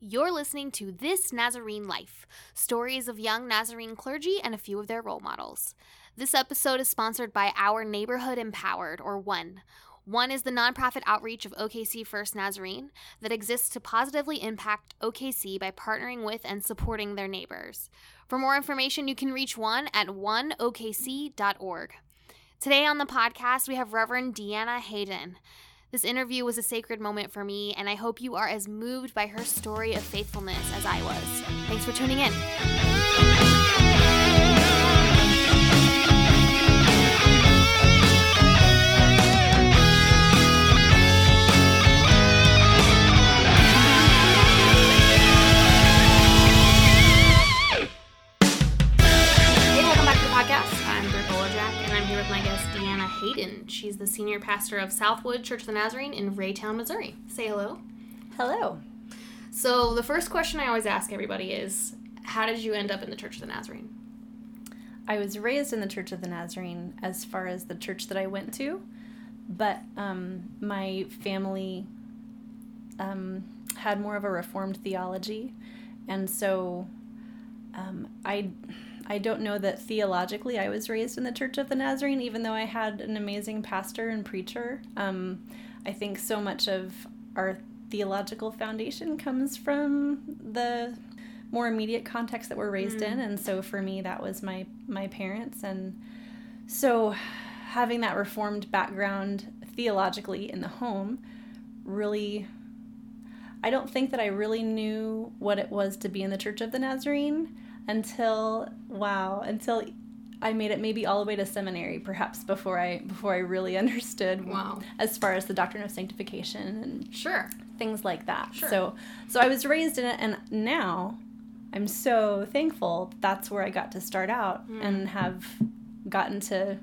You're listening to This Nazarene Life stories of young Nazarene clergy and a few of their role models. This episode is sponsored by Our Neighborhood Empowered, or ONE. One is the nonprofit outreach of OKC First Nazarene that exists to positively impact OKC by partnering with and supporting their neighbors. For more information, you can reach one at oneokc.org. Today on the podcast, we have Reverend Deanna Hayden. This interview was a sacred moment for me, and I hope you are as moved by her story of faithfulness as I was. Thanks for tuning in. Hayden. She's the senior pastor of Southwood Church of the Nazarene in Raytown, Missouri. Say hello. Hello. So, the first question I always ask everybody is How did you end up in the Church of the Nazarene? I was raised in the Church of the Nazarene as far as the church that I went to, but um, my family um, had more of a Reformed theology, and so um, I. I don't know that theologically I was raised in the Church of the Nazarene, even though I had an amazing pastor and preacher. Um, I think so much of our theological foundation comes from the more immediate context that we're raised in and so for me that was my my parents. And so having that reformed background theologically in the home really I don't think that I really knew what it was to be in the Church of the Nazarene until wow, until I made it maybe all the way to seminary perhaps before I before I really understood Wow. as far as the doctrine of sanctification and Sure. things like that. Sure. So so I was raised in it and now I'm so thankful that's where I got to start out hmm. and have gotten to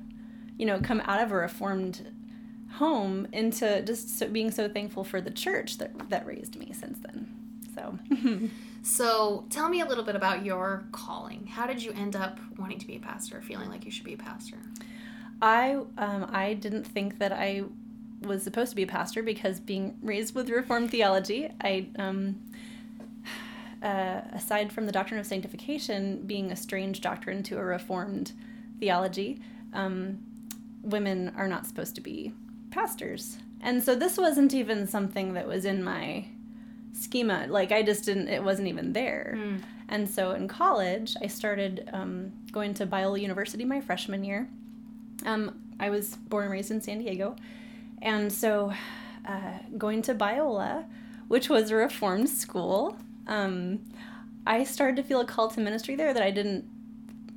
you know come out of a reformed home into just so, being so thankful for the church that that raised me since then. So So, tell me a little bit about your calling. How did you end up wanting to be a pastor, feeling like you should be a pastor? I um, I didn't think that I was supposed to be a pastor because being raised with Reformed theology, I um, uh, aside from the doctrine of sanctification being a strange doctrine to a Reformed theology, um, women are not supposed to be pastors, and so this wasn't even something that was in my schema. Like I just didn't. It wasn't even there. And so in college, I started um, going to Biola University my freshman year. Um, I was born and raised in San Diego. And so uh, going to Biola, which was a reformed school, um, I started to feel a call to ministry there that I didn't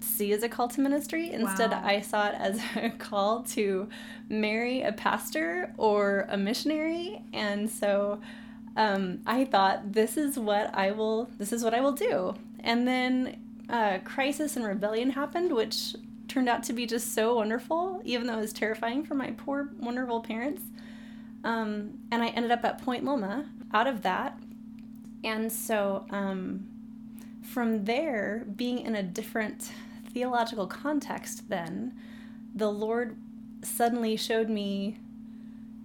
see as a call to ministry. Instead, Wow. I saw it as a call to marry a pastor or a missionary. And so um, I thought, this is what I will. This is what I will do. And then uh, crisis and rebellion happened, which turned out to be just so wonderful, even though it was terrifying for my poor, wonderful parents. Um, and I ended up at Point Loma out of that. And so um, from there, being in a different theological context, then the Lord suddenly showed me.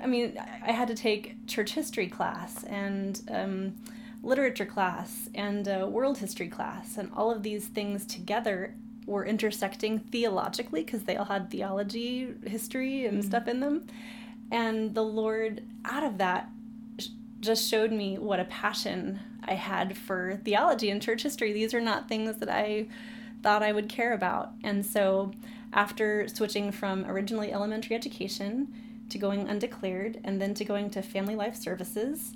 I mean, I had to take church history class and um, literature class and uh, world history class, and all of these things together were intersecting theologically because they all had theology, history, and stuff in them. And the Lord, out of that, sh- just showed me what a passion I had for theology and church history. These are not things that I thought I would care about. And so, after switching from originally elementary education to going undeclared and then to going to family life services,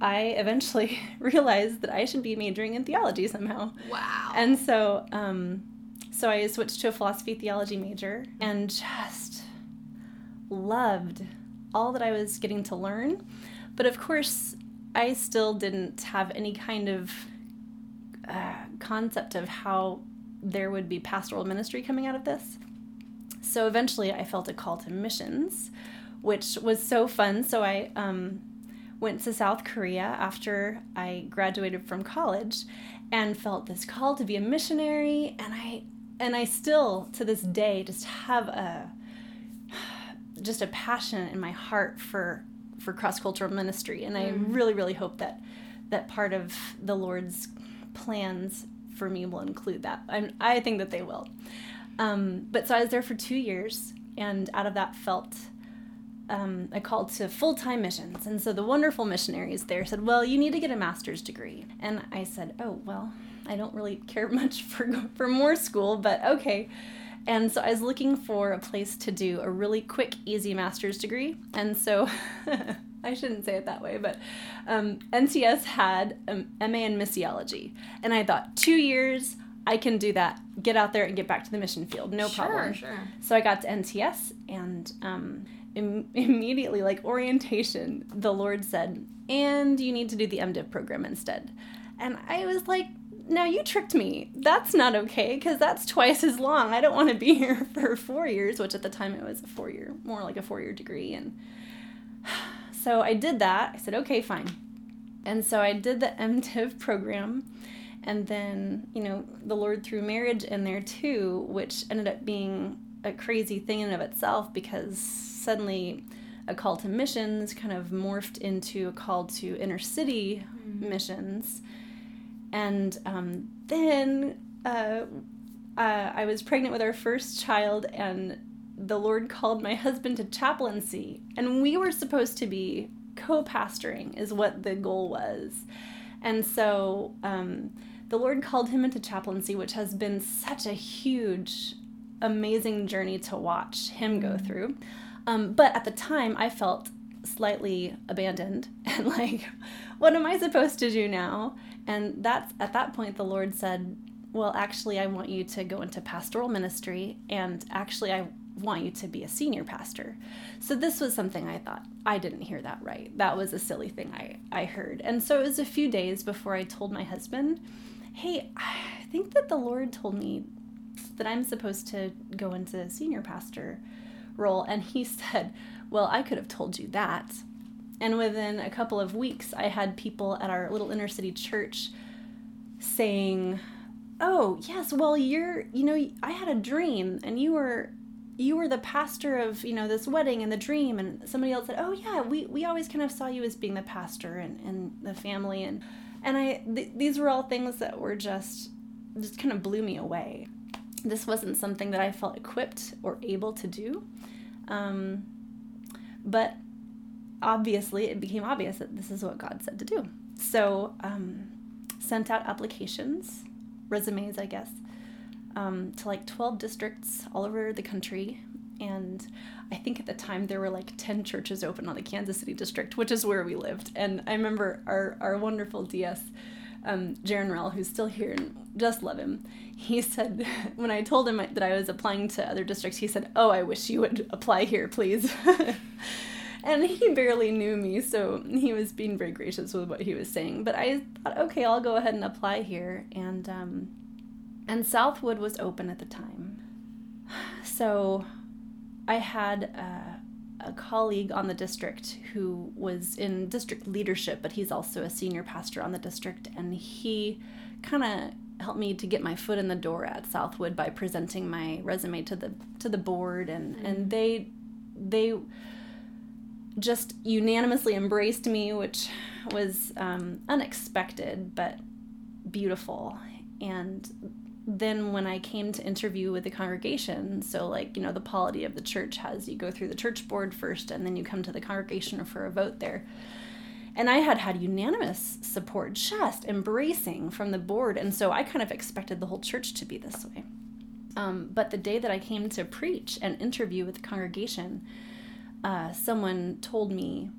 I eventually realized that I should be majoring in theology somehow. Wow. And so, um, so I switched to a philosophy theology major and just loved all that I was getting to learn. But of course, I still didn't have any kind of uh, concept of how there would be pastoral ministry coming out of this. So eventually, I felt a call to missions, which was so fun. So I um, went to South Korea after I graduated from college and felt this call to be a missionary and I and I still to this day just have a just a passion in my heart for for cross cultural ministry, and I really, really hope that that part of the Lord's plans for me will include that. I'm, I think that they will. Um, but so I was there for two years, and out of that felt um, a call to full time missions. And so the wonderful missionaries there said, Well, you need to get a master's degree. And I said, Oh, well, I don't really care much for, for more school, but okay. And so I was looking for a place to do a really quick, easy master's degree. And so I shouldn't say it that way, but um, NTS had an MA in missiology. And I thought, two years, I can do that. Get out there and get back to the mission field. No sure, problem. Sure. So I got to NTS and um, Im- immediately, like orientation, the Lord said, and you need to do the MDiv program instead. And I was like, now you tricked me. That's not okay because that's twice as long. I don't want to be here for four years, which at the time it was a four year, more like a four year degree. And so I did that. I said, okay, fine. And so I did the MDiv program. And then, you know, the Lord threw marriage in there too, which ended up being a crazy thing in of itself because suddenly a call to missions kind of morphed into a call to inner city mm-hmm. missions and um, then uh, uh, I was pregnant with our first child, and the Lord called my husband to chaplaincy, and we were supposed to be co pastoring, is what the goal was. And so um, the Lord called him into chaplaincy, which has been such a huge, amazing journey to watch him go through. Um, but at the time, I felt slightly abandoned and like, what am I supposed to do now? And that's at that point the Lord said, Well, actually, I want you to go into pastoral ministry, and actually, I want you to be a senior pastor. So this was something I thought I didn't hear that right. That was a silly thing I, I heard. And so it was a few days before I told my husband, Hey, I think that the Lord told me that I'm supposed to go into senior pastor role. And he said, Well, I could have told you that. And within a couple of weeks, I had people at our little inner city church saying, "Oh, yes, well, you're, you know, I had a dream and you were you were the pastor of, you know, this wedding and the dream." And somebody else said, "Oh, yeah, we we always kind of saw you as being the pastor and and the family and and I th- these were all things that were just just kind of blew me away. This wasn't something that I felt equipped or able to do. Um, but obviously it became obvious that this is what God said to do. So, um, sent out applications, resumes, I guess, um, to like 12 districts all over the country. And I think at the time there were like 10 churches open on the Kansas City district, which is where we lived. And I remember our, our wonderful DS, um, Jeren Rowell, who's still here and just love him. He said, when I told him that I was applying to other districts, he said, Oh, I wish you would apply here, please. and he barely knew me, so he was being very gracious with what he was saying. But I thought, okay, I'll go ahead and apply here, and um, and Southwood was open at the time, so I had a, a colleague on the district who was in district leadership, but he's also a senior pastor on the district, and he kind of helped me to get my foot in the door at Southwood by presenting my resume to the to the board and mm-hmm. and they they just unanimously embraced me, which was um, unexpected but beautiful. And then when I came to interview with the congregation, so like, you know, the polity of the church has you go through the church board first and then you come to the congregation for a vote there. And I had had unanimous support, just embracing from the board. And so I kind of expected the whole church to be this way. Um, but the day that I came to preach and interview with the congregation, uh, someone told me,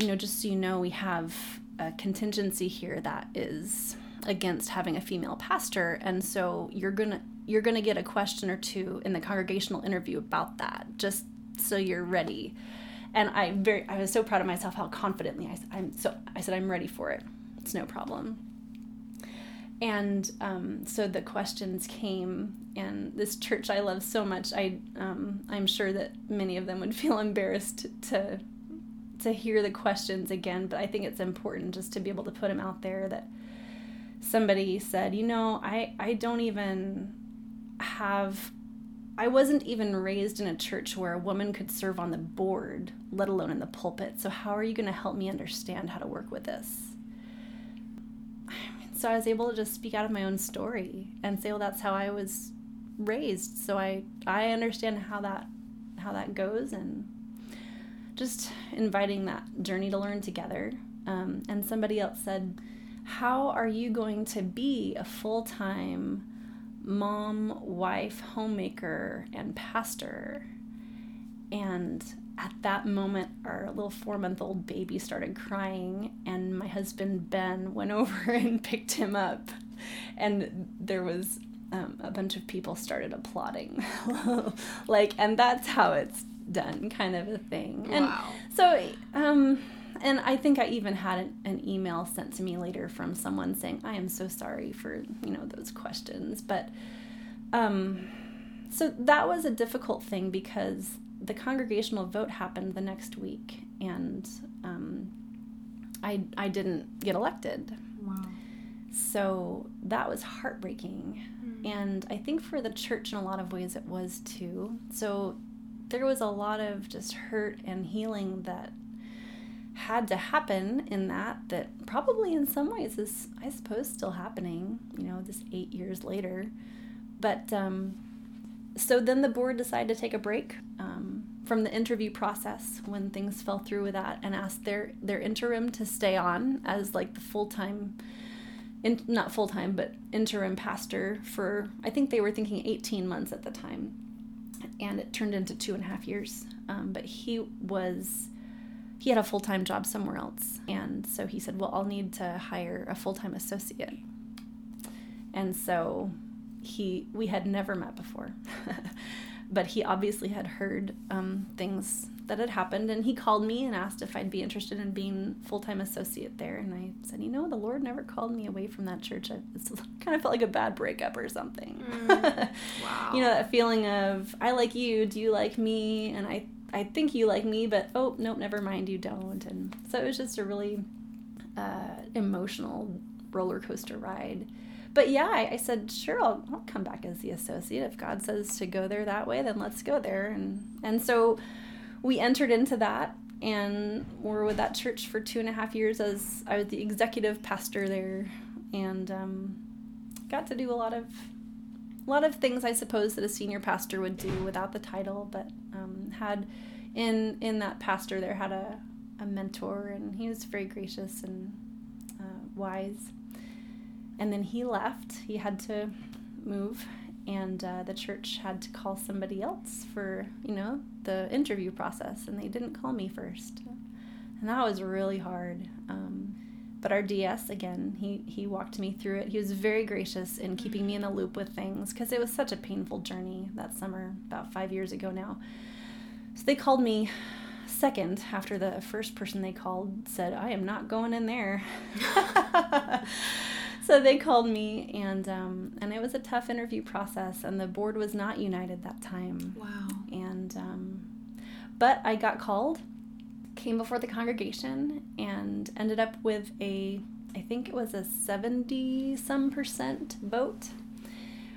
you know, just so you know, we have a contingency here that is against having a female pastor, and so you're gonna you're gonna get a question or two in the congregational interview about that, just so you're ready. And I very I was so proud of myself how confidently I I'm so I said I'm ready for it. It's no problem. And um, so the questions came, and this church I love so much. I um, I'm sure that many of them would feel embarrassed to to hear the questions again, but I think it's important just to be able to put them out there. That somebody said, you know, I I don't even have. I wasn't even raised in a church where a woman could serve on the board, let alone in the pulpit. So how are you going to help me understand how to work with this? so I was able to just speak out of my own story and say, well, that's how I was raised. So I, I understand how that, how that goes and just inviting that journey to learn together. Um, and somebody else said, how are you going to be a full-time mom, wife, homemaker, and pastor? And at that moment, our little four month old baby started crying, and my husband Ben went over and picked him up. And there was um, a bunch of people started applauding. like, and that's how it's done, kind of a thing. And Wow. so, um, and I think I even had an, an email sent to me later from someone saying, I am so sorry for, you know, those questions. But, um, so that was a difficult thing because the congregational vote happened the next week and, um, I, I didn't get elected. Wow. So that was heartbreaking. Hmm. And I think for the church, in a lot of ways, it was too. So there was a lot of just hurt and healing that had to happen in that, that probably in some ways is, I suppose, still happening, you know, this eight years later. But um, so then the board decided to take a break um, from the interview process when things fell through with that and asked their, their interim to stay on as like the full time in, not full time, but interim pastor for, I think they were thinking 18 months at the time. And it turned into two and a half years. Um, but he was, he had a full time job somewhere else. And so he said, Well, I'll need to hire a full time associate. And so he, we had never met before. but he obviously had heard um, things that had happened and he called me and asked if I'd be interested in being full-time associate there and I said you know the Lord never called me away from that church I kind of felt like a bad breakup or something Wow. you know that feeling of I like you do you like me and I I think you like me but oh nope never mind you don't and so it was just a really uh, emotional roller coaster ride but yeah, I, I said, sure, I'll, I'll come back as the associate. If God says to go there that way, then let's go there. And and so we entered into that and were with that church for two and a half years as I was the executive pastor there, and um, got to do a lot of a lot of things I suppose that a senior pastor would do without the title, but um, had in in that pastor there had a, a mentor, and he was very gracious and uh, wise and then he left. He had to move, and uh, the church had to call somebody else for you know the interview process, and they didn't call me first, and that was really hard. Um, but our DS again, he he walked me through it. He was very gracious in keeping me in the loop with things because it was such a painful journey that summer, about five years ago now. So they called me second after the first person they called said, "I am not going in there." so they called me and um, and it was a tough interview process and the board was not united that time Wow. and um, but i got called came before the congregation and ended up with a i think it was a 70 some percent vote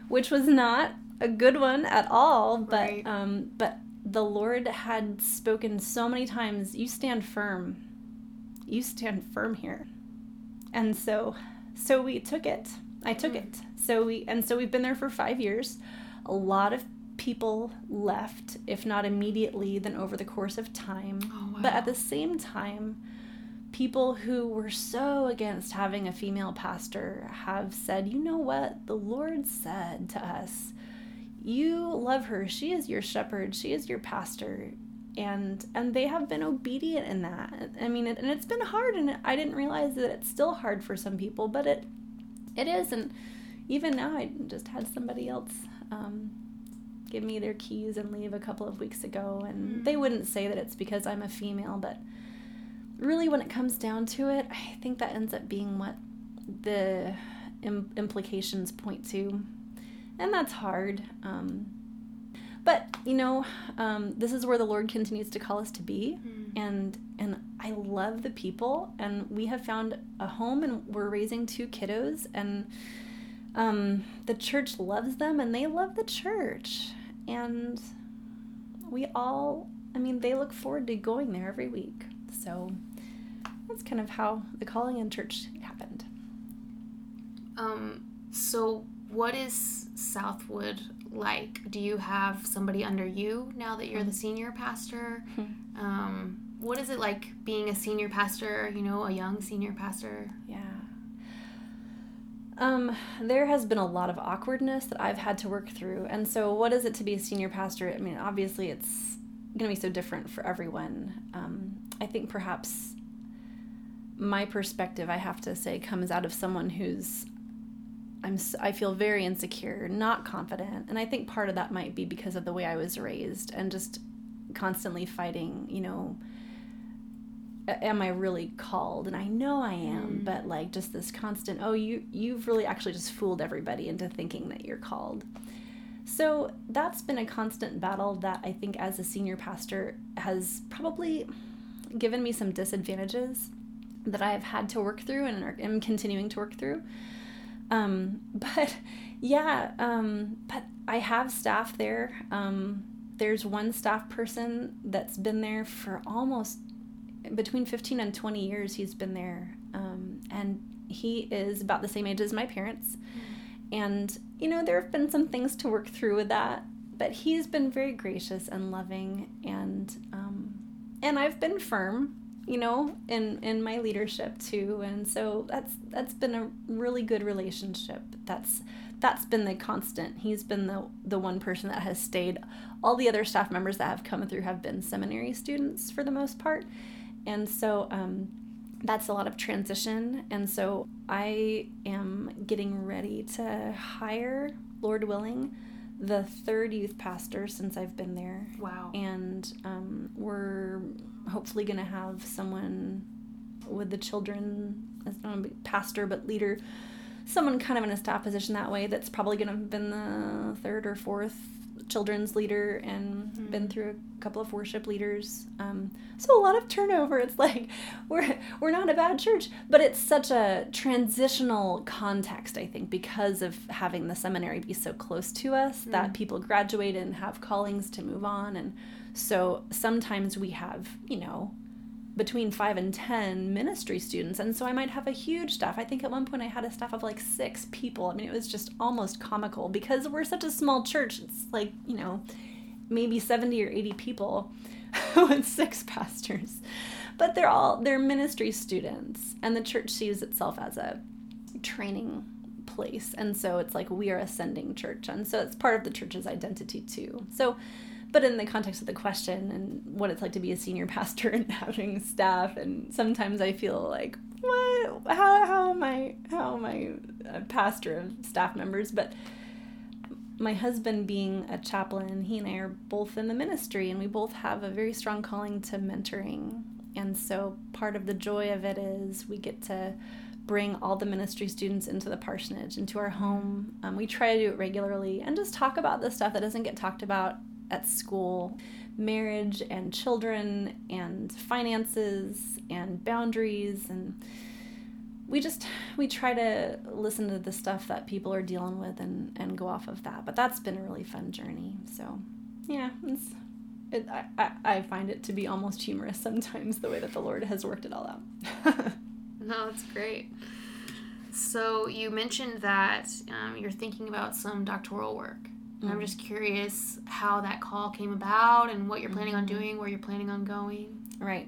which was not a good one at all but Right. um, but the lord had spoken so many times you stand firm. You stand firm here. And so so we took it. I took Mm. it. So we and so we've been there for five years. A lot of people left if not immediately then over the course of time. Oh, but at the same time people who were so against having a female pastor have said you know what? The lord said to us you love her. She is your shepherd. She is your pastor and and they have been obedient in that. I mean it, and it's been hard and i didn't realize that it's still hard for some people but it it is. And even now i just had somebody else um, give me their keys and leave a couple of weeks ago and Mm. they wouldn't say that it's because i'm a female but really when it comes down to it i think that ends up being what the Im- implications point to and that's hard um, but you know um, this is where the lord continues to call us to be Mm. and and i love the people and we have found a home and we're raising two kiddos and um, the church loves them and they love the church and we all i mean they look forward to going there every week so that's kind of how the calling in church happened Um, so, what is Southwood like? Do you have somebody under you now that you're the senior pastor? um, what is it like being a senior pastor, you know, a young senior pastor? Yeah. Um, there has been a lot of awkwardness that I've had to work through. And so, what is it to be a senior pastor? I mean, obviously, it's going to be so different for everyone. Um, I think perhaps my perspective, I have to say, comes out of someone who's I'm I feel very insecure, not confident, and I think part of that might be because of the way I was raised and just constantly fighting, you know, am I really called? And I know I am, mm. but like just this constant, oh, you you've really actually just fooled everybody into thinking that you're called. So that's been a constant battle that I think as a senior pastor has probably given me some disadvantages that I've had to work through and am continuing to work through. Um, but yeah, um, but I have staff there. Um, there's one staff person that's been there for almost between 15 and 20 years. He's been there. Um, and he is about the same age as my parents. Mm. And, you know, there have been some things to work through with that. But he's been very gracious and loving. And, um, and I've been firm you know, in in my leadership too. And so that's that's been a really good relationship. That's that's been the constant. He's been the the one person that has stayed. All the other staff members that have come through have been seminary students for the most part. And so um, that's a lot of transition. And so I am getting ready to hire, Lord willing, the third youth pastor since I've been there. Wow. And um, we're hopefully going to have someone with the children, as not a pastor, but leader, someone kind of in a staff position that way that's probably going to have been the third or fourth children's leader and mm-hmm. been through a couple of worship leaders. Um, so a lot of turnover. It's like we're we're not a bad church, but it's such a transitional context. I think because of having the seminary be so close to us, mm-hmm. that people graduate and have callings to move on, and so sometimes we have you know between five and ten ministry students and so i might have a huge staff. I think at one point i had a staff of like six people. I mean it was just almost comical because we're such a small church. It's like you know maybe 70 or 80 people and six pastors. But they're all they're ministry students and the church sees itself as a training place and so it's like we are ascending church and so it's part of the church's identity too. So but in the context of the question and what it's like to be a senior pastor and having staff and sometimes i feel like what? How, how am i how am i a pastor of staff members? But my husband being a chaplain he and i are both in the ministry and we both have a very strong calling to mentoring. And so part of the joy of it is we get to bring all the ministry students into the parsonage into our home. Um, we try to do it regularly and just talk about the stuff that doesn't get talked about at school marriage and children and finances and boundaries and we just we try to listen to the stuff that people are dealing with and and go off of that but that's been a really fun journey so yeah it's it, I, I find it to be almost humorous sometimes the way that the lord has worked it all out. No that's great. So you mentioned that um, you're thinking about some doctoral work Mm-hmm. I'm just curious how that call came about and what you're planning on mm-hmm. doing, where you're planning on going. Right.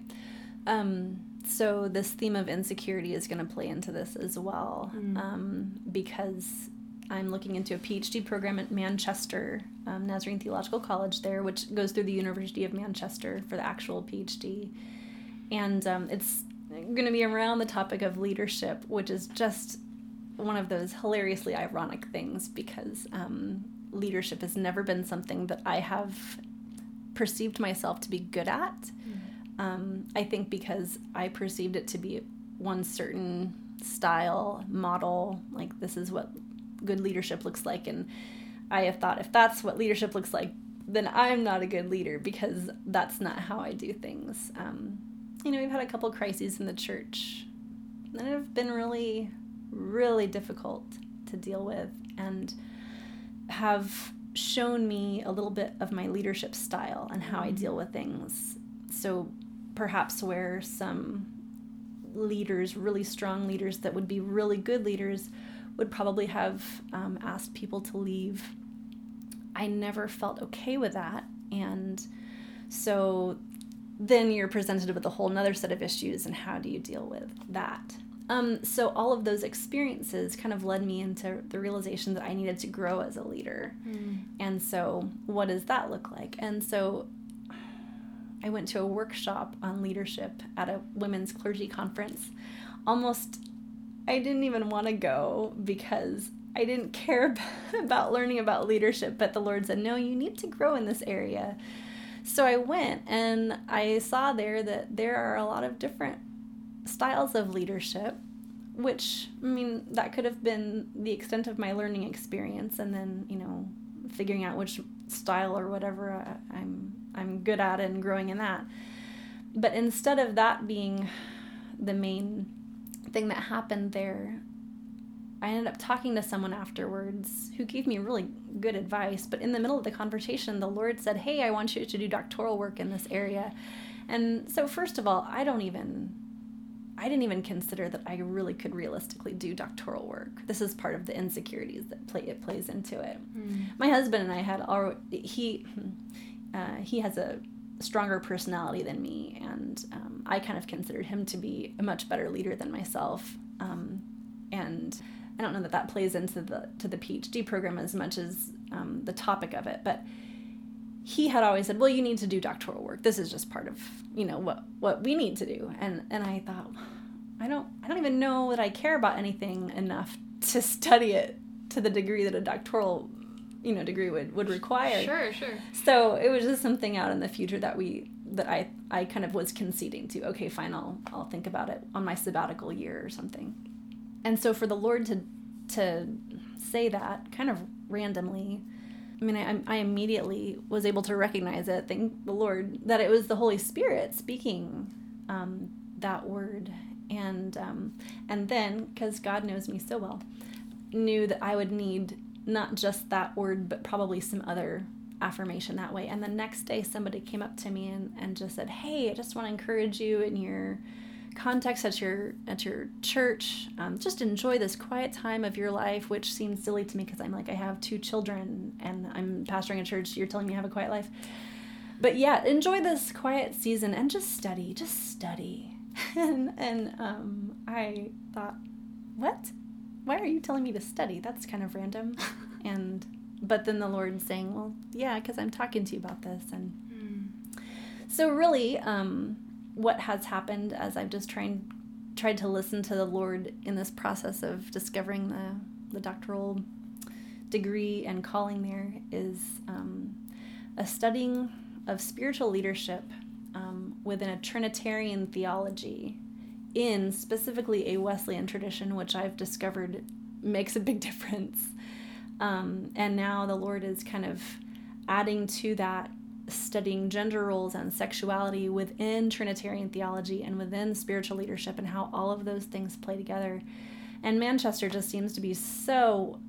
Um, so this theme of insecurity is going to play into this as well, mm. um, because I'm looking into a PhD program at Manchester um, Nazarene Theological College there, which goes through the University of Manchester for the actual PhD, and um, it's going to be around the topic of leadership, which is just one of those hilariously ironic things because um, leadership has never been something that I have perceived myself to be good at. Mm-hmm. Um, I think because I perceived it to be one certain style, model, like this is what good leadership looks like. And I have thought if that's what leadership looks like, then I'm not a good leader because that's not how I do things. Um, you know, we've had a couple crises in the church that have been really, really difficult to deal with. And have shown me a little bit of my leadership style and how I mm-hmm. deal with things. So perhaps where some leaders, really strong leaders that would be really good leaders, would probably have um, asked people to leave. I never felt okay with that. And so then you're presented with a whole nother set of issues and how do you deal with that um, so all of those experiences kind of led me into the realization that i needed to grow as a leader. Mm. and so what does that look like? And so i went to a workshop on leadership at a women's clergy conference. Almost i didn't even want to go because i didn't care about learning about leadership but the lord said no you need to grow in this area. So I went and I saw there that there are a lot of different styles of leadership, which, I mean, that could have been the extent of my learning experience, and then, you know, figuring out which style or whatever uh, I'm I'm good at and growing in that. But instead of that being the main thing that happened there, I ended up talking to someone afterwards who gave me really good advice. But in the middle of the conversation, the Lord said, Hey, I want you to do doctoral work in this area. And so, first of all, I don't even. I didn't even consider that I really could realistically do doctoral work. This is part of the insecurities that play it plays into it. Mm. My husband and I had already he uh, he has a stronger personality than me, and um, I kind of considered him to be a much better leader than myself. Um, and I don't know that that plays into the to the PhD program as much as um, the topic of it, but he had always said, "Well, you need to do doctoral work. This is just part of you know what what we need to do." And and I thought, I don't I don't even know that I care about anything enough to study it to the degree that a doctoral you know degree would would require. Sure, sure. So it was just something out in the future that we that I I kind of was conceding to. Okay, fine, I'll I'll think about it on my sabbatical year or something and so for the Lord to to say that kind of randomly, I mean, I, I immediately was able to recognize it. Thank the Lord that it was the Holy Spirit speaking um, that word, and um, and then because God knows me so well, knew that I would need not just that word, but probably some other affirmation that way. And the next day, somebody came up to me and, and just said, Hey, I just want to encourage you in your context at your at your church um, just enjoy this quiet time of your life which seems silly to me because i'm like i have two children and i'm pastoring a church. You're telling me i have a quiet life. But yeah enjoy this quiet season and just study just study. And and um, i thought what? Why are you telling me to study? That's kind of random. And but then the lord saying well yeah because i'm talking to you about this. And mm. so really um, what has happened as I've just tried tried to listen to the Lord in this process of discovering the the doctoral degree and calling there is um, a studying of spiritual leadership um, within a Trinitarian theology in specifically a Wesleyan tradition, which I've discovered makes a big difference. Um, and now the Lord is kind of adding to that studying gender roles and sexuality within Trinitarian theology and within spiritual leadership and how all of those things play together. And Manchester just seems to be so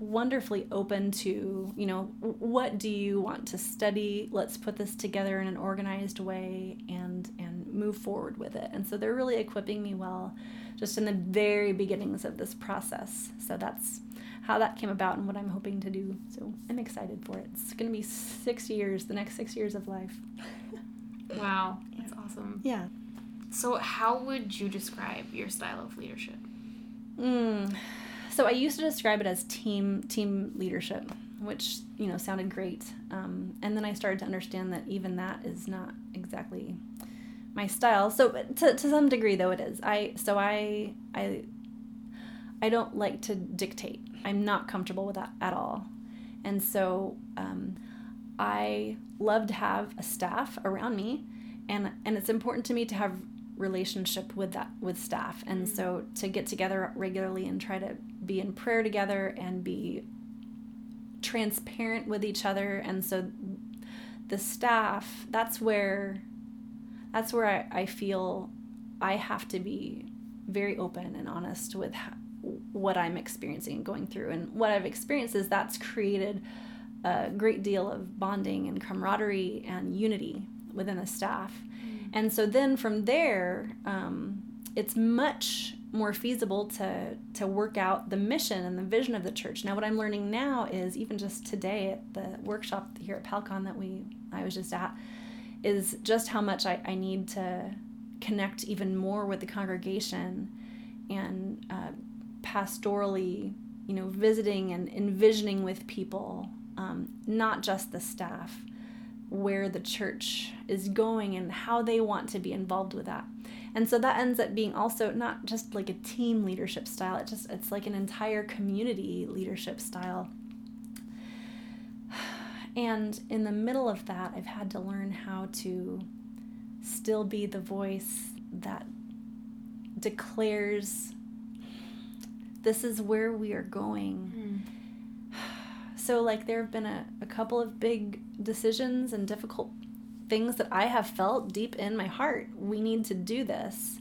wonderfully open to, you know, what do you want to study? Let's put this together in an organized way and and move forward with it. And so they're really equipping me well just in the very beginnings of this process. So that's how that came about and what I'm hoping to do. So I'm excited for it. It's going to be six years, the next six years of life. wow, that's awesome. Yeah. So, how would you describe your style of leadership? Mm. So I used to describe it as team team leadership, which you know sounded great. Um, and then I started to understand that even that is not exactly my style. So to, to some degree, though, it is. I so I I I don't like to dictate. I'm not comfortable with that at all. And so um, I love to have a staff around me, and and it's important to me to have relationship with that with staff. And mm-hmm. so to get together regularly and try to be in prayer together and be transparent with each other. And so the staff, that's where that's where I, I feel I have to be very open and honest with what I'm experiencing and going through. And what I've experienced is that's created a great deal of bonding and camaraderie and unity within the staff. Mm. And so then from there, um, it's much more feasible to to work out the mission and the vision of the church. Now what I'm learning now is even just today at the workshop here at Palcon that we I was just at is just how much I, I need to connect even more with the congregation and uh, pastorally, you know, visiting and envisioning with people, um, not just the staff, where the church is going and how they want to be involved with that. And so that ends up being also not just like a team leadership style, it just it's like an entire community leadership style. And in the middle of that, I've had to learn how to still be the voice that declares this is where we are going. Mm. So, like, there have been a, a couple of big decisions and difficult things that I have felt deep in my heart. We need to do this.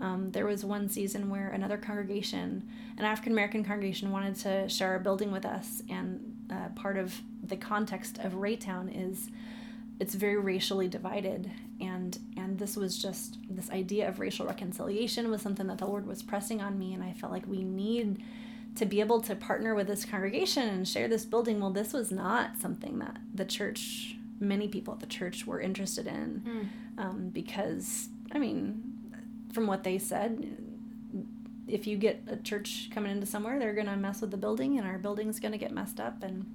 Um, there was one season where another congregation, an African American congregation, wanted to share a building with us, and uh, part of the context of Raytown is it's very racially divided. And and this was just this idea of racial reconciliation was something that the lord was pressing on me. And i felt like we need to be able to partner with this congregation and share this building. Well this was not something that the church many people at the church were interested in. Mm. um, because i mean from what they said if you get a church coming into somewhere they're going to mess with the building and our building's going to get messed up. And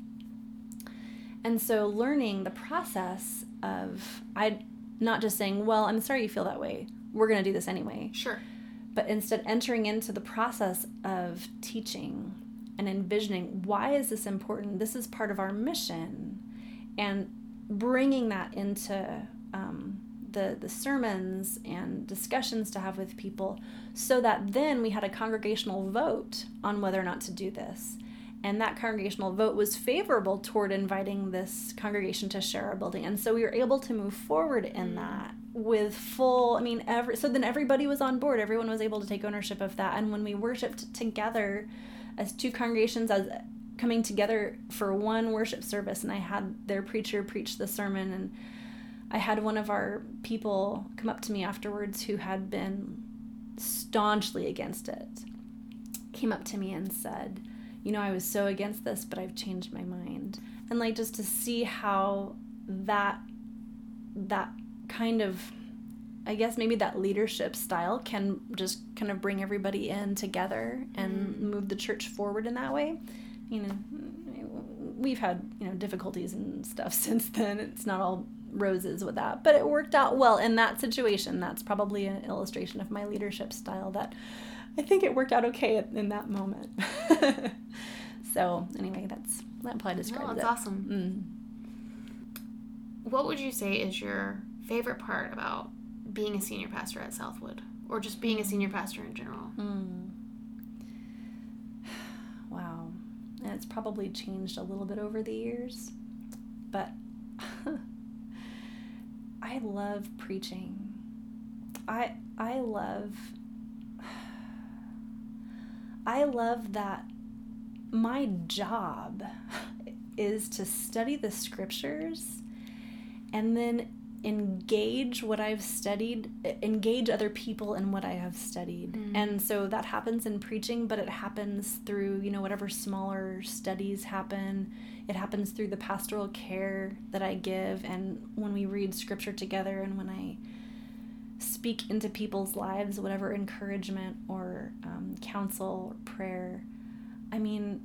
and so learning the process of I not just saying, "Well, I'm sorry you feel that way. We're going to do this anyway." Sure. But instead entering into the process of teaching and envisioning why is this important? This is part of our mission, and bringing that into um, the the sermons and discussions to have with people, so that then we had a congregational vote on whether or not to do this and that congregational vote was favorable toward inviting this congregation to share our building. And so we were able to move forward in mm. that with full i mean every so then everybody was on board. Everyone was able to take ownership of that. And when we worshiped together as two congregations as coming together for one worship service and i had their preacher preach the sermon and i had one of our people come up to me afterwards who had been staunchly against it came up to me and said you know, I was so against this, but I've changed my mind. And like just to see how that that kind of I guess maybe that leadership style can just kind of bring everybody in together and mm. move the church forward in that way. You know, we've had, you know, difficulties and stuff since then. It's not all roses with that, but it worked out well in that situation. That's probably an illustration of my leadership style that I think it worked out okay in that moment. so anyway, that's that probably describes no, that's it. awesome. Mm. What would you say is your favorite part about being a senior pastor at Southwood, or just being a senior pastor in general? Mm. Wow, and it's probably changed a little bit over the years, but I love preaching. I I love I love that my job is to study the scriptures and then engage what I've studied, engage other people in what I have studied. Mm. And so that happens in preaching, but it happens through, you know, whatever smaller studies happen. It happens through the pastoral care that I give and when we read scripture together and when I speak into people's lives, whatever encouragement or um, counsel or prayer. I mean,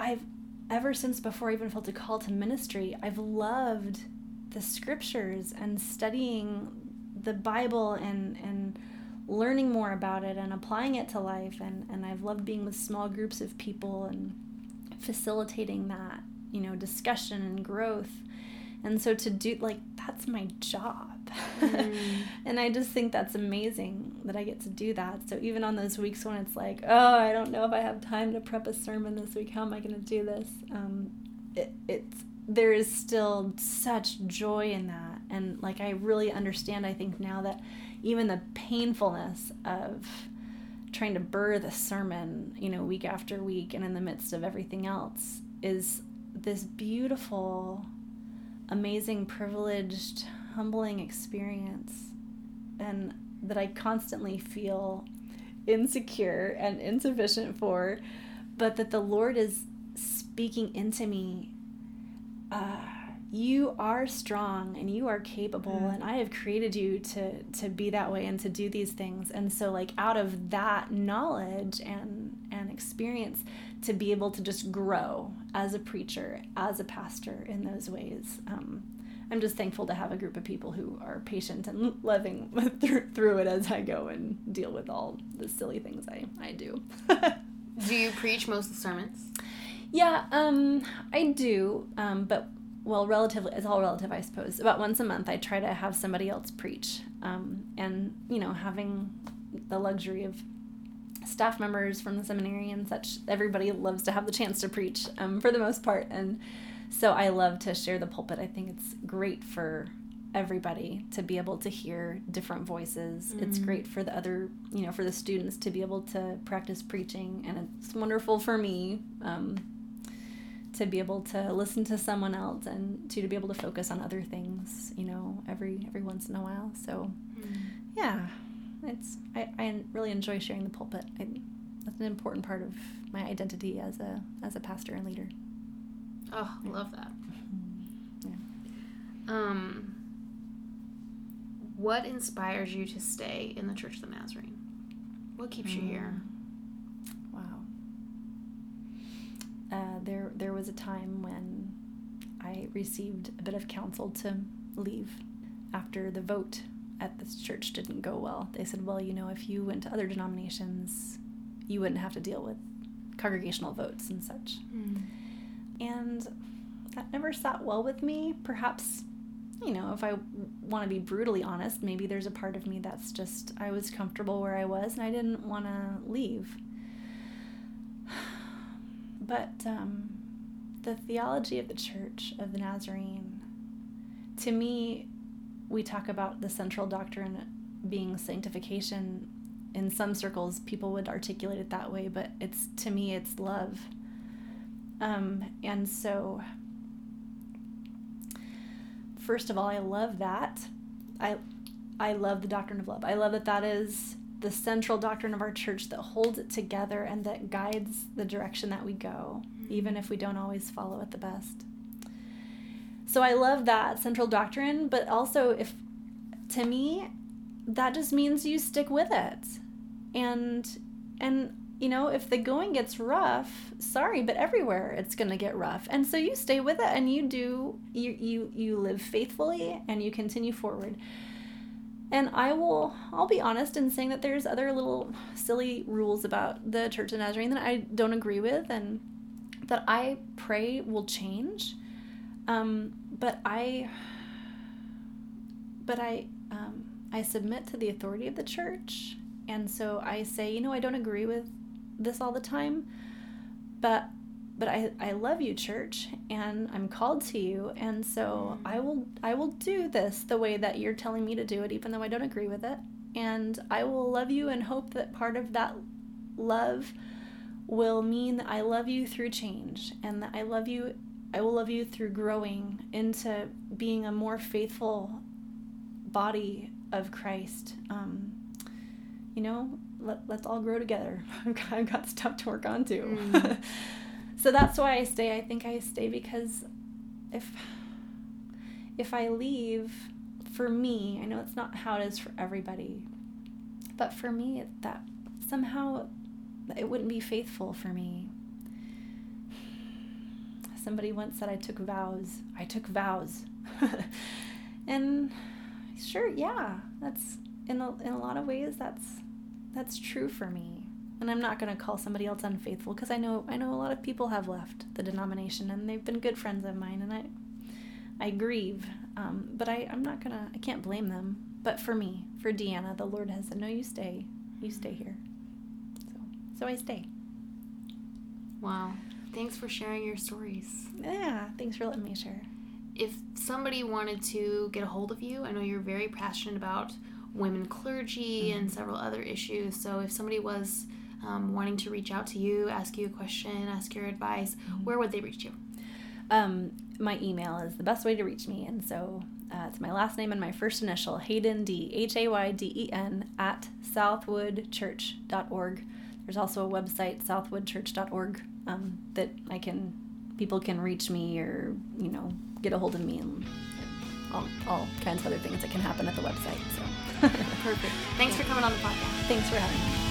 I've ever since before I even felt a call to ministry, I've loved the scriptures and studying the Bible and and learning more about it and applying it to life and, and I've loved being with small groups of people and facilitating that, you know, discussion and growth. And so to do like that's my job. Mm. and I just think that's amazing that I get to do that. So even on those weeks when it's like, oh, I don't know if I have time to prep a sermon this week, how am I going to do this? Um, it, it's there is still such joy in that, and like I really understand. I think now that even the painfulness of trying to burr the sermon, you know, week after week, and in the midst of everything else, is this beautiful amazing, privileged, humbling experience, and that I constantly feel insecure and insufficient for, but that the Lord is speaking into me. Uh, you are strong and you are capable mm. and i have created you to to be that way and to do these things and so like out of that knowledge and and experience to be able to just grow as a preacher as a pastor in those ways um, i'm just thankful to have a group of people who are patient and loving through, it as i go and deal with all the silly things i i do do you preach most of the sermons yeah, um, I do. Um, but well, relatively, it's all relative, I suppose. About once a month, I try to have somebody else preach. Um, and, you know, having the luxury of staff members from the seminary and such, everybody loves to have the chance to preach um, for the most part. And so I love to share the pulpit. I think it's great for everybody to be able to hear different voices. Mm. It's great for the other, you know, for the students to be able to practice preaching. And it's wonderful for me. Um, to be able to listen to someone else and to, to be able to focus on other things, you know, every every once in a while. So, mm. yeah, it's I, I really enjoy sharing the pulpit. I, that's an important part of my identity as a as a pastor and leader. Oh, yeah. love that. Mm-hmm. Yeah. Um, what inspires you to stay in the Church of the Nazarene? What keeps mm. you here? Wow. uh, there there was a time when I received a bit of counsel to leave after the vote at this church didn't go well. They said, "Well, you know, if you went to other denominations, you wouldn't have to deal with congregational votes and such." Mm. And that never sat well with me. Perhaps, you know, if I want to be brutally honest, maybe there's a part of me that's just I was comfortable where I was and I didn't want to leave. But um, the theology of the Church of the Nazarene, to me, we talk about the central doctrine being sanctification. In some circles, people would articulate it that way, but it's to me, it's love. Um, and so, first of all, I love that. I I love the doctrine of love. I love that that is the central doctrine of our church that holds it together and that guides the direction that we go, mm-hmm. even if we don't always follow it the best. So I love that central doctrine, but also if to me that just means you stick with it. And and you know, if the going gets rough, sorry, but everywhere it's going to get rough. And so you stay with it and you do you you you live faithfully and you continue forward. And I will, I'll be honest in saying that there's other little silly rules about the Church of Nazarene that I don't agree with and that I pray will change. Um, but I, but I, um, I submit to the authority of the church. And so I say, you know, I don't agree with this all the time, but but I, I love you church and i'm called to you. And so i will i will do this the way that you're telling me to do it even though i don't agree with it. And i will love you and hope that part of that love will mean that i love you through change and that i love you i will love you through growing into being a more faithful body of christ um, you know let, let's all grow together i've got stuff to work on too mm. so that's why I stay. I think I stay because if if I leave, for me, I know it's not how it is for everybody, but for me, that somehow it wouldn't be faithful for me. Somebody once said I took vows. I took vows, and sure, yeah, that's in a, in a lot of ways that's that's true for me. And I'm not going to call somebody else unfaithful because I know I know a lot of people have left the denomination and they've been good friends of mine and I I grieve. Um, but I I'm not gonna I can't blame them. But for me for Deanna the Lord has said no you stay. You stay here. So so I stay. Wow thanks for sharing your stories yeah thanks for letting me share if somebody wanted to get a hold of you I know you're very passionate about women clergy mm-hmm. and several other issues so if somebody was um, wanting to reach out to you, ask you a question, ask your advice, mm-hmm. where would they reach you? Um, my email is the best way to reach me, and so uh, it's my last name and my first initial, Hayden D H A Y D E N at southwoodchurch.org. There's also a website, southwoodchurch.org, um, that I can people can reach me or you know get a hold of me and all, all kinds of other things that can happen at the website. So perfect. Thanks yeah. for coming on the podcast. Thanks for having me.